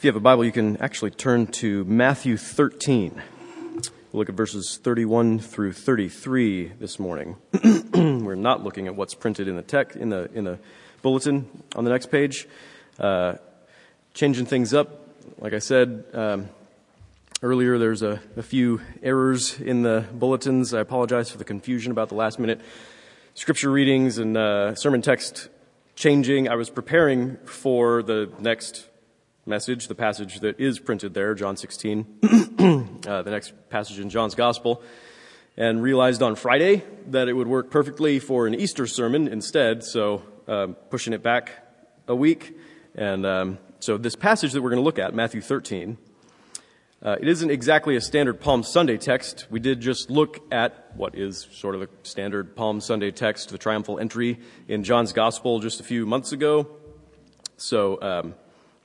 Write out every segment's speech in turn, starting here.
If you have a Bible, you can actually turn to Matthew 13. We'll look at verses 31 through 33 this morning. We're not looking at what's printed in the tech in the in the bulletin on the next page. Uh, changing things up, like I said um, earlier, there's a, a few errors in the bulletins. I apologize for the confusion about the last minute scripture readings and uh, sermon text changing. I was preparing for the next message, the passage that is printed there, John 16, uh, the next passage in John's Gospel, and realized on Friday that it would work perfectly for an Easter sermon instead, so um, pushing it back a week. And um, so this passage that we're going to look at, Matthew 13, uh, it isn't exactly a standard Palm Sunday text. We did just look at what is sort of the standard Palm Sunday text, the triumphal entry in John's Gospel just a few months ago. So um,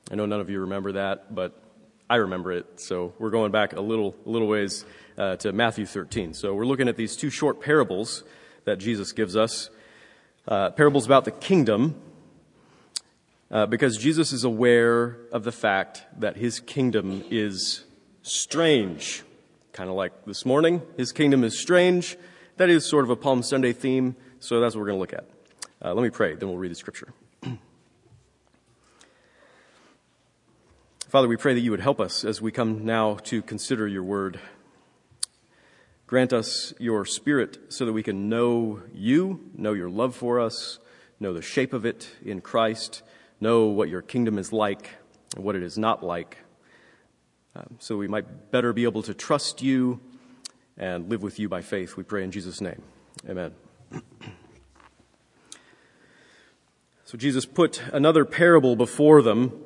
I know none of you remember that, but I remember it. So we're going back a little, a little ways uh, to Matthew 13. So we're looking at these two short parables that Jesus gives us, uh, parables about the kingdom, uh, because Jesus is aware of the fact that his kingdom is strange. Kind of like this morning, his kingdom is strange. That is sort of a Palm Sunday theme, so that's what we're going to look at. Uh, let me pray, then we'll read the scripture. Father, we pray that you would help us as we come now to consider your word. Grant us your spirit so that we can know you, know your love for us, know the shape of it in Christ, know what your kingdom is like and what it is not like, um, so we might better be able to trust you and live with you by faith. We pray in Jesus' name. Amen. So Jesus put another parable before them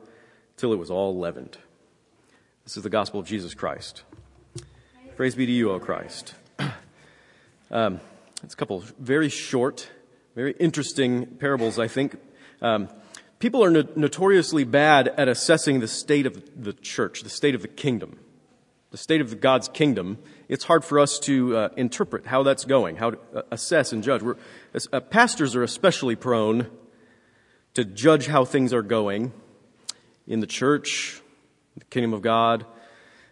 till it was all leavened. This is the gospel of Jesus Christ. Praise be to you, O Christ. Um, it's a couple very short, very interesting parables, I think. Um, people are no- notoriously bad at assessing the state of the church, the state of the kingdom, the state of God's kingdom. It's hard for us to uh, interpret how that's going, how to uh, assess and judge. Uh, pastors are especially prone to judge how things are going in the church, the kingdom of God,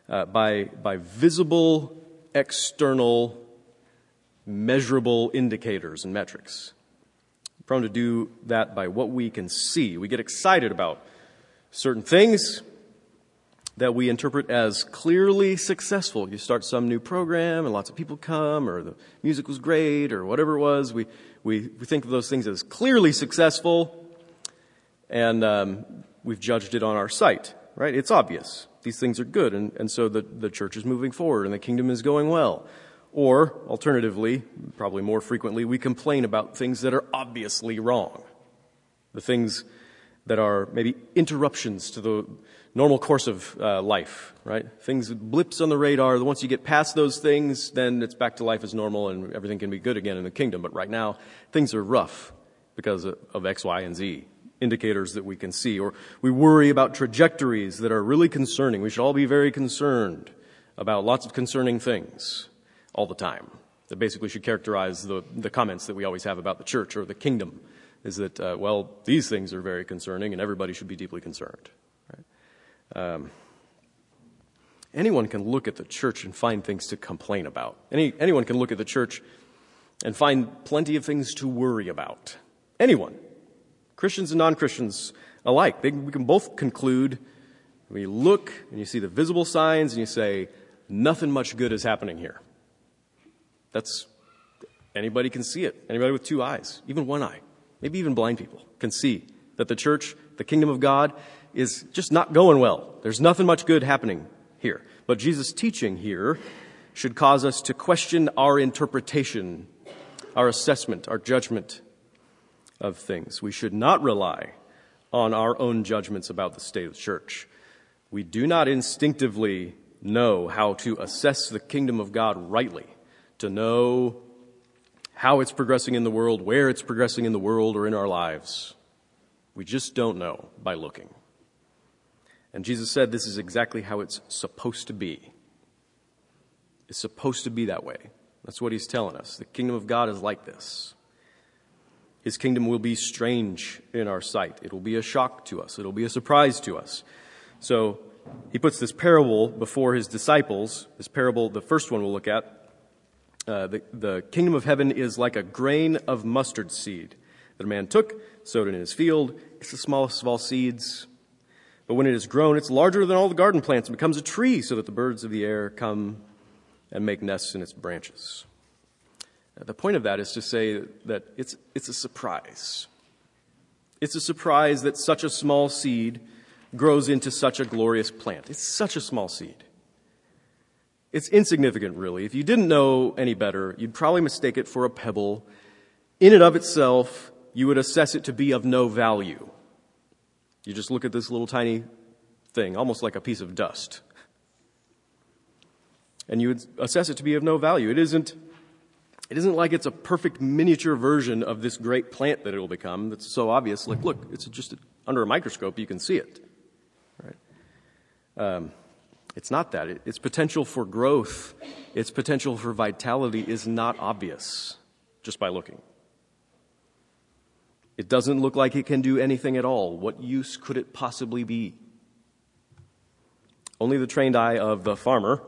uh, by, by visible, external, measurable indicators and metrics. We're prone to do that by what we can see. We get excited about certain things that we interpret as clearly successful. You start some new program and lots of people come, or the music was great, or whatever it was. We, we, we think of those things as clearly successful, and um, we've judged it on our sight, right? It's obvious. These things are good, and, and so the, the church is moving forward and the kingdom is going well. Or, alternatively, probably more frequently, we complain about things that are obviously wrong. The things that are maybe interruptions to the normal course of uh, life, right? Things, blips on the radar. Once you get past those things, then it's back to life as normal and everything can be good again in the kingdom. But right now, things are rough because of X, Y, and Z indicators that we can see, or we worry about trajectories that are really concerning. We should all be very concerned about lots of concerning things all the time. That basically should characterize the, the comments that we always have about the church or the kingdom is that, uh, well, these things are very concerning and everybody should be deeply concerned. Um, anyone can look at the church and find things to complain about. Any, anyone can look at the church and find plenty of things to worry about. Anyone. Christians and non Christians alike. They, we can both conclude, when you look and you see the visible signs and you say, nothing much good is happening here. That's, anybody can see it. Anybody with two eyes, even one eye, maybe even blind people can see that the church, the kingdom of God, is just not going well. There's nothing much good happening here. But Jesus' teaching here should cause us to question our interpretation, our assessment, our judgment of things. We should not rely on our own judgments about the state of the church, We do not instinctively know how to assess the kingdom of God rightly, to know how it's progressing in the world, where it's progressing in the world or in our lives. We just don't know by looking. And Jesus said this is exactly how it's supposed to be. It's supposed to be that way. That's what he's telling us. The kingdom of God is like this. His kingdom will be strange in our sight. It will be a shock to us. It'll be a surprise to us. So he puts this parable before his disciples. This parable, the first one we'll look at, uh, the, the kingdom of heaven is like a grain of mustard seed that a man took, sowed it in his field. It's the smallest of all seeds. But when it is grown, it's larger than all the garden plants and becomes a tree so that the birds of the air come and make nests in its branches. The point of that is to say that it's, it's a surprise. It's a surprise that such a small seed grows into such a glorious plant. It's such a small seed. It's insignificant, really. If you didn't know any better, you'd probably mistake it for a pebble. In and of itself, you would assess it to be of no value. You just look at this little tiny thing, almost like a piece of dust. And you would assess it to be of no value. It isn't it isn't like it's a perfect miniature version of this great plant that it will become that's so obvious. Like, look, it's just under a microscope, you can see it. Right? Um, it's not that. It, its potential for growth, its potential for vitality is not obvious just by looking. It doesn't look like it can do anything at all. What use could it possibly be? Only the trained eye of the farmer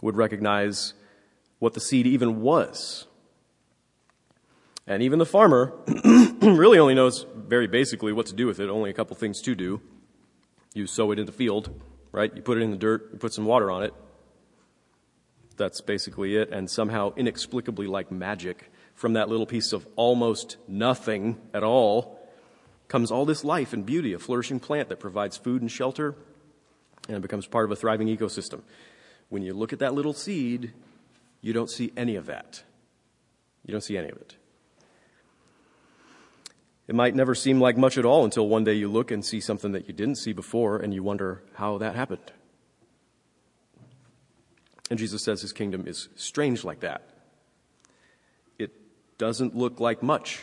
would recognize what the seed even was. And even the farmer really only knows very basically what to do with it, only a couple things to do. You sow it in the field, right? You put it in the dirt, you put some water on it. That's basically it. And somehow, inexplicably like magic, from that little piece of almost nothing at all, comes all this life and beauty, a flourishing plant that provides food and shelter, and it becomes part of a thriving ecosystem. When you look at that little seed, you don't see any of that. You don't see any of it. It might never seem like much at all until one day you look and see something that you didn't see before and you wonder how that happened. And Jesus says his kingdom is strange like that. It doesn't look like much.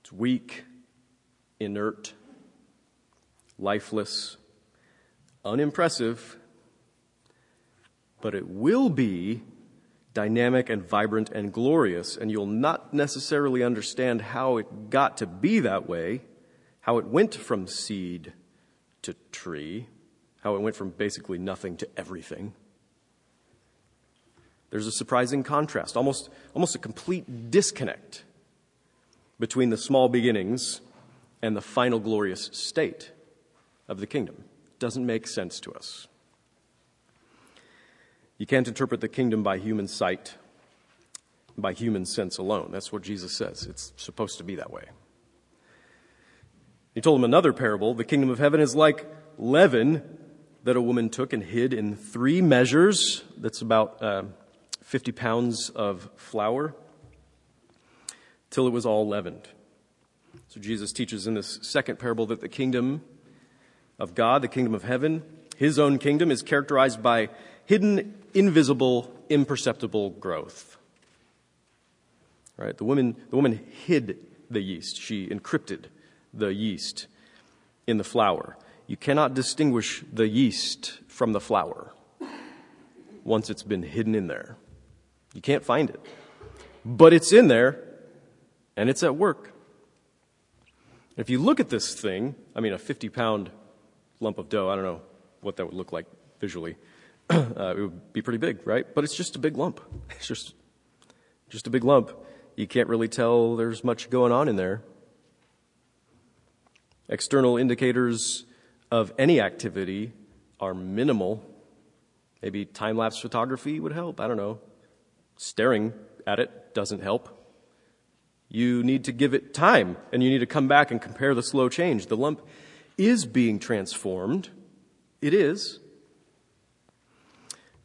It's weak, inert, lifeless, unimpressive, but it will be dynamic and vibrant and glorious, and you'll not necessarily understand how it got to be that way, how it went from seed to tree, how it went from basically nothing to everything. There's a surprising contrast, almost, almost a complete disconnect between the small beginnings and the final glorious state of the kingdom. It doesn't make sense to us. You can't interpret the kingdom by human sight, by human sense alone. That's what Jesus says. It's supposed to be that way. He told him another parable. The kingdom of heaven is like leaven that a woman took and hid in three measures. That's about uh, 50 pounds of flour till it was all leavened. So Jesus teaches in this second parable that the kingdom of God, the kingdom of heaven, his own kingdom is characterized by hidden, invisible, imperceptible growth. Right? The woman, the woman hid the yeast. She encrypted the yeast in the flour. You cannot distinguish the yeast from the flour once it's been hidden in there. You can't find it. But it's in there and it's at work. If you look at this thing, I mean, a 50 pound lump of dough, I don't know what that would look like visually. Uh, it would be pretty big, right? But it's just a big lump. It's just, just a big lump. You can't really tell there's much going on in there. External indicators of any activity are minimal. Maybe time lapse photography would help. I don't know. Staring at it doesn't help. You need to give it time and you need to come back and compare the slow change. The lump is being transformed. It is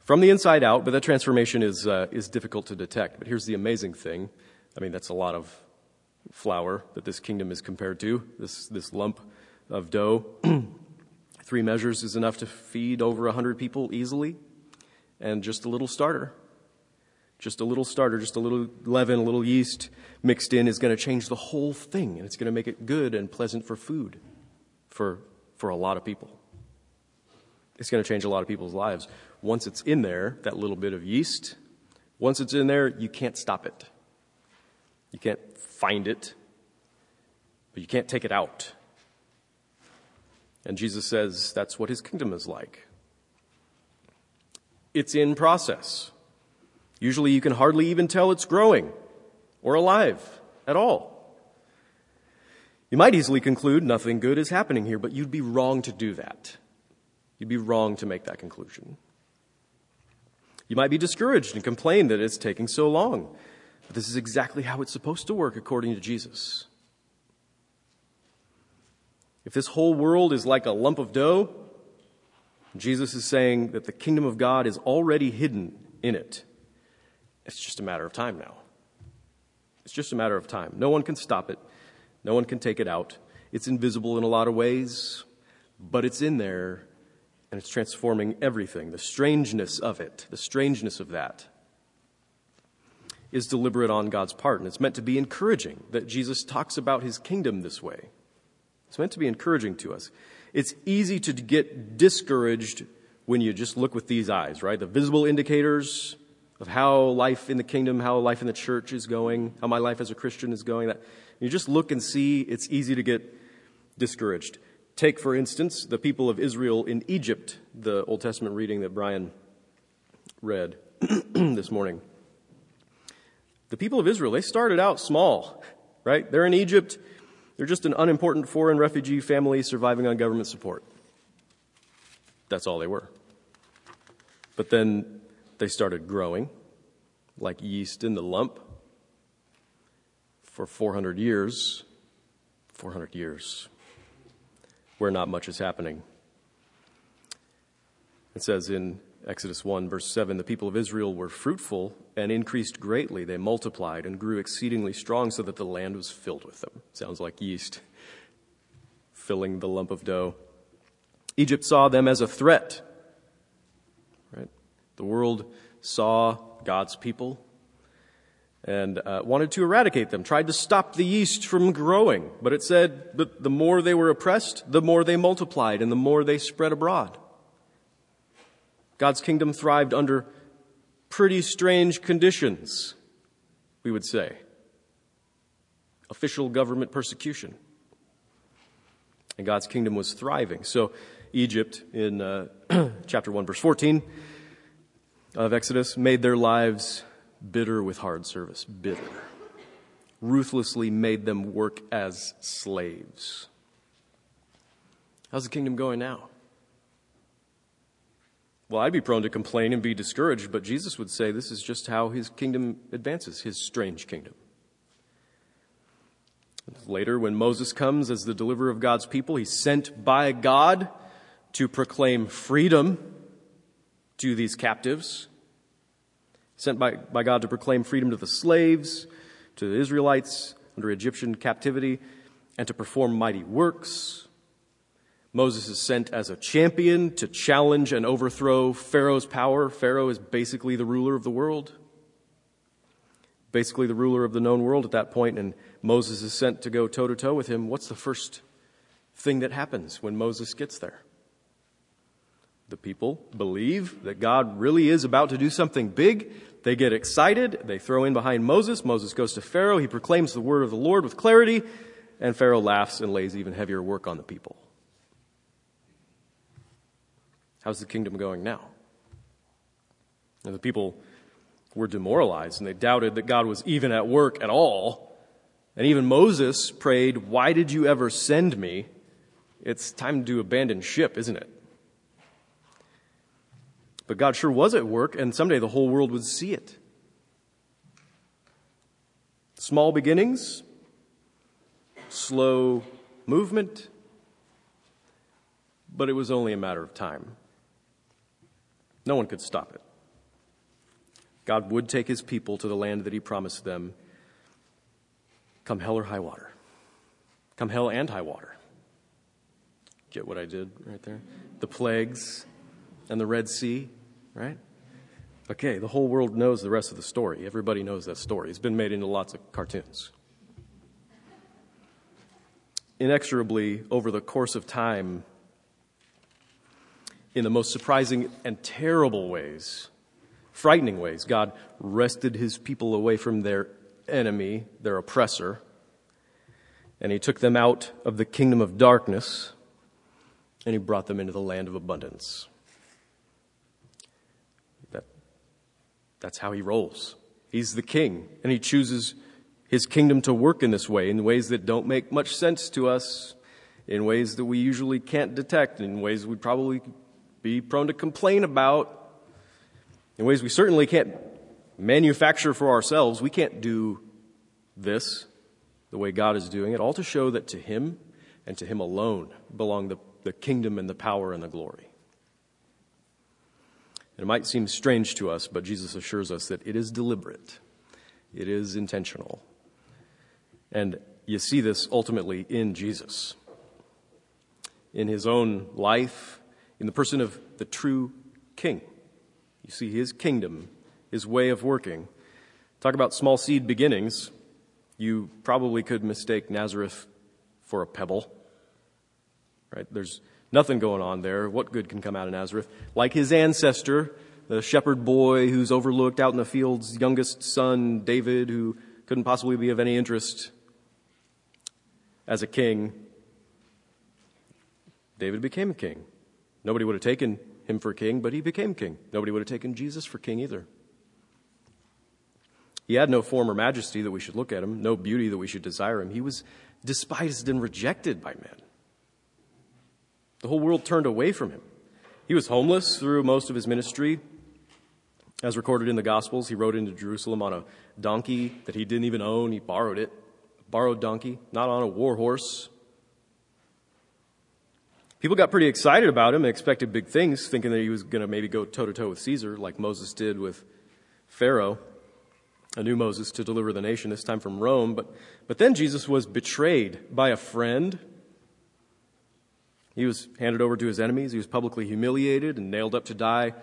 from the inside out, but that transformation is, uh, is difficult to detect. But here's the amazing thing I mean, that's a lot of flour that this kingdom is compared to, this, this lump of dough. Three measures is enough to feed over a 100 people easily, and just a little starter. Just a little starter, just a little leaven, a little yeast mixed in is going to change the whole thing, and it's going to make it good and pleasant for food for, for a lot of people. It's going to change a lot of people's lives. Once it's in there, that little bit of yeast, once it's in there, you can't stop it. You can't find it, but you can't take it out. And Jesus says that's what his kingdom is like. It's in process. Usually you can hardly even tell it's growing or alive at all. You might easily conclude nothing good is happening here, but you'd be wrong to do that. You'd be wrong to make that conclusion. You might be discouraged and complain that it's taking so long. But this is exactly how it's supposed to work according to Jesus. If this whole world is like a lump of dough, Jesus is saying that the kingdom of God is already hidden in it. It's just a matter of time now. It's just a matter of time. No one can stop it, no one can take it out. It's invisible in a lot of ways, but it's in there and it's transforming everything. The strangeness of it, the strangeness of that, is deliberate on God's part. And it's meant to be encouraging that Jesus talks about his kingdom this way. It's meant to be encouraging to us. It's easy to get discouraged when you just look with these eyes, right? The visible indicators of how life in the kingdom, how life in the church is going, how my life as a Christian is going. That you just look and see, it's easy to get discouraged. Take, for instance, the people of Israel in Egypt, the Old Testament reading that Brian read this morning. The people of Israel, they started out small, right? They're in Egypt. They're just an unimportant foreign refugee family surviving on government support. That's all they were. But then they started growing like yeast in the lump for 400 years. 400 years where not much is happening. It says in Exodus 1, verse 7 the people of Israel were fruitful and increased greatly. They multiplied and grew exceedingly strong so that the land was filled with them. Sounds like yeast filling the lump of dough. Egypt saw them as a threat. Right? The world saw God's people and uh, wanted to eradicate them, tried to stop the yeast from growing. But it said that the more they were oppressed, the more they multiplied and the more they spread abroad. God's kingdom thrived under pretty strange conditions, we would say. Official government persecution. And God's kingdom was thriving. So, Egypt, in uh, chapter 1, verse 14 of Exodus, made their lives bitter with hard service. Bitter. Ruthlessly made them work as slaves. How's the kingdom going now? Well, I'd be prone to complain and be discouraged, but Jesus would say this is just how his kingdom advances, his strange kingdom. Later, when Moses comes as the deliverer of God's people, he's sent by God to proclaim freedom to these captives, sent by, by God to proclaim freedom to the slaves, to the Israelites under Egyptian captivity, and to perform mighty works Moses is sent as a champion to challenge and overthrow Pharaoh's power. Pharaoh is basically the ruler of the world, basically the ruler of the known world at that point, and Moses is sent to go toe to toe with him. What's the first thing that happens when Moses gets there? The people believe that God really is about to do something big. They get excited. They throw in behind Moses. Moses goes to Pharaoh. He proclaims the word of the Lord with clarity, and Pharaoh laughs and lays even heavier work on the people. How's the kingdom going now? And the people were demoralized and they doubted that God was even at work at all. And even Moses prayed, Why did you ever send me? It's time to abandon ship, isn't it? But God sure was at work, and someday the whole world would see it. Small beginnings, slow movement, but it was only a matter of time. No one could stop it. God would take his people to the land that he promised them, come hell or high water. Come hell and high water. Get what I did right there? The plagues and the Red Sea, right? Okay, the whole world knows the rest of the story. Everybody knows that story. It's been made into lots of cartoons. Inexorably, over the course of time, in the most surprising and terrible ways, frightening ways, God wrested his people away from their enemy, their oppressor, and he took them out of the kingdom of darkness and he brought them into the land of abundance. That's how he rolls. He's the king, and he chooses his kingdom to work in this way, in ways that don't make much sense to us, in ways that we usually can't detect, in ways we'd probably be prone to complain about, in ways we certainly can't manufacture for ourselves. We can't do this the way God is doing it, all to show that to him and to him alone belong the, the kingdom and the power and the glory. It might seem strange to us, but Jesus assures us that it is deliberate, it is intentional. And you see this ultimately in Jesus, in his own life, in the person of the true king. You see his kingdom, his way of working. Talk about small seed beginnings. You probably could mistake Nazareth for a pebble. Right? There's nothing going on there. What good can come out of Nazareth? Like his ancestor, the shepherd boy who's overlooked out in the fields, youngest son, David, who couldn't possibly be of any interest as a king. David became a king. Nobody would have taken him for king, but he became king. Nobody would have taken Jesus for king either. He had no form or majesty that we should look at him, no beauty that we should desire him. He was despised and rejected by men. The whole world turned away from him. He was homeless through most of his ministry. As recorded in the Gospels, he rode into Jerusalem on a donkey that he didn't even own. He borrowed it, borrowed donkey, not on a war horse. People got pretty excited about him and expected big things, thinking that he was going to maybe go toe to toe with Caesar, like Moses did with Pharaoh a new Moses to deliver the nation, this time from Rome. But, but then Jesus was betrayed by a friend. He was handed over to his enemies. He was publicly humiliated and nailed up to die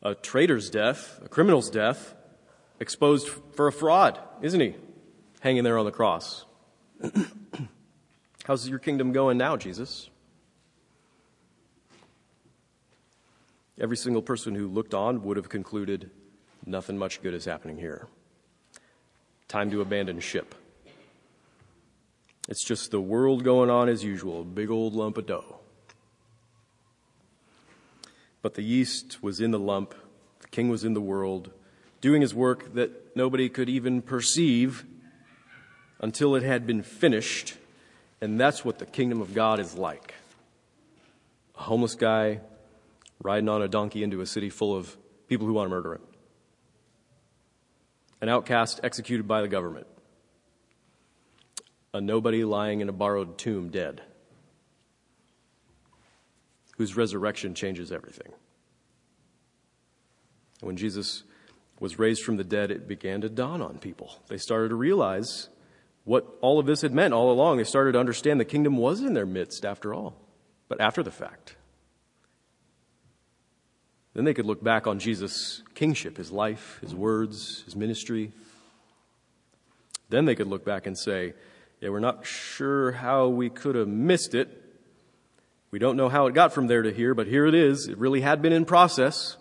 a traitor's death, a criminal's death, exposed for a fraud, isn't he? Hanging there on the cross. How's your kingdom going now, Jesus? Every single person who looked on would have concluded nothing much good is happening here. Time to abandon ship. It's just the world going on as usual, a big old lump of dough. But the yeast was in the lump, the king was in the world, doing his work that nobody could even perceive until it had been finished. And that's what the kingdom of God is like. A homeless guy riding on a donkey into a city full of people who want to murder him an outcast executed by the government, a nobody lying in a borrowed tomb dead, whose resurrection changes everything. When Jesus was raised from the dead, it began to dawn on people. They started to realize what all of this had meant all along. They started to understand the kingdom was in their midst after all, but after the fact. Then they could look back on Jesus' kingship, his life, his words, his ministry. Then they could look back and say, Yeah, we're not sure how we could have missed it. We don't know how it got from there to here, but here it is. It really had been in process.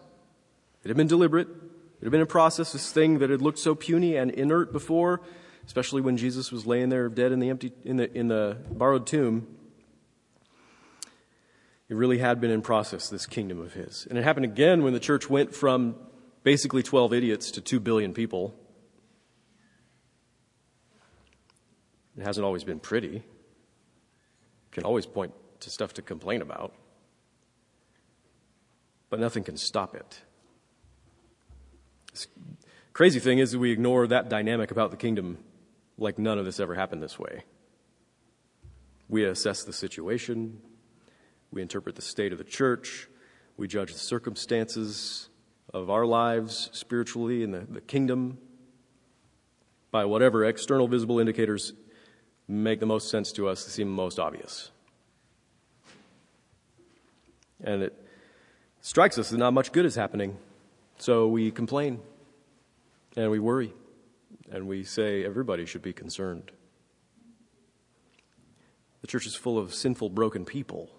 It had been deliberate. It had been in process, this thing that had looked so puny and inert before, especially when Jesus was laying there dead in the empty in the in the borrowed tomb. It really had been in process, this kingdom of his. And it happened again when the church went from basically 12 idiots to 2 billion people. It hasn't always been pretty. Can always point to stuff to complain about. But nothing can stop it. Crazy thing is we ignore that dynamic about the kingdom like none of this ever happened this way. We assess the situation, we interpret the state of the church. We judge the circumstances of our lives spiritually in the, the kingdom by whatever external visible indicators make the most sense to us, seem most obvious. And it strikes us that not much good is happening. So we complain and we worry and we say everybody should be concerned. The church is full of sinful, broken people.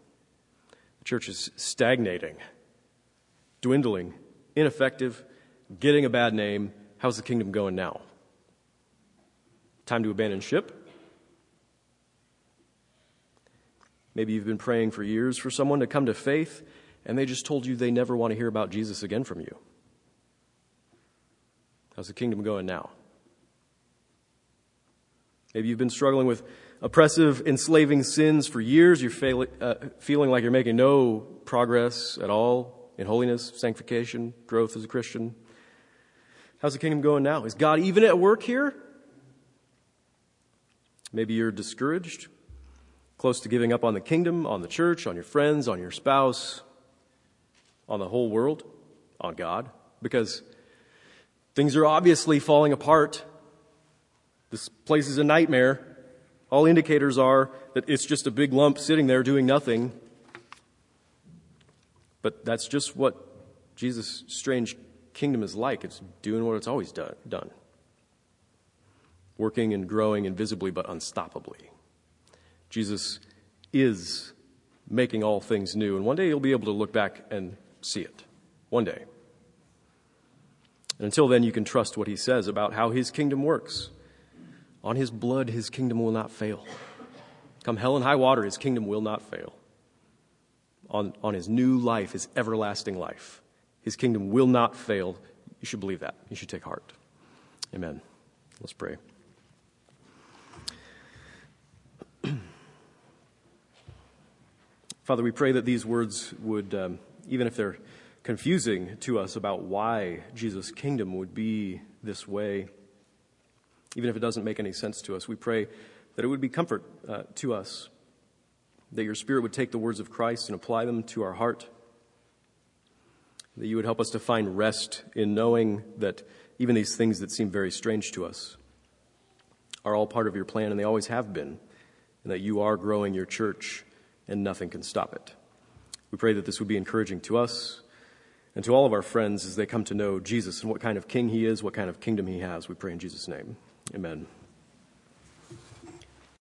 The church is stagnating, dwindling, ineffective, getting a bad name. How's the kingdom going now? Time to abandon ship? Maybe you've been praying for years for someone to come to faith, and they just told you they never want to hear about Jesus again from you. How's the kingdom going now? Maybe you've been struggling with oppressive, enslaving sins for years. You're fail, uh, feeling like you're making no progress at all in holiness, sanctification, growth as a Christian. How's the kingdom going now? Is God even at work here? Maybe you're discouraged close to giving up on the kingdom, on the church, on your friends, on your spouse, on the whole world, on God, because things are obviously falling apart. This place is a nightmare. All indicators are that it's just a big lump sitting there doing nothing. But that's just what Jesus' strange kingdom is like. It's doing what it's always done. done. Working and growing invisibly but unstoppably. Jesus is making all things new. And one day you'll be able to look back and see it. One day. And until then, you can trust what he says about how his kingdom works. On his blood, his kingdom will not fail. Come hell and high water, his kingdom will not fail. On, on his new life, his everlasting life, his kingdom will not fail. You should believe that. You should take heart. Amen. Let's pray. Father, we pray that these words would, um, even if they're confusing to us about why Jesus' kingdom would be this way, even if it doesn't make any sense to us, we pray that it would be comfort uh, to us, that your Spirit would take the words of Christ and apply them to our heart, that you would help us to find rest in knowing that even these things that seem very strange to us are all part of your plan and they always have been, and that you are growing your church and nothing can stop it. We pray that this would be encouraging to us and to all of our friends as they come to know Jesus and what kind of king he is, what kind of kingdom he has. We pray in Jesus' name. Amen.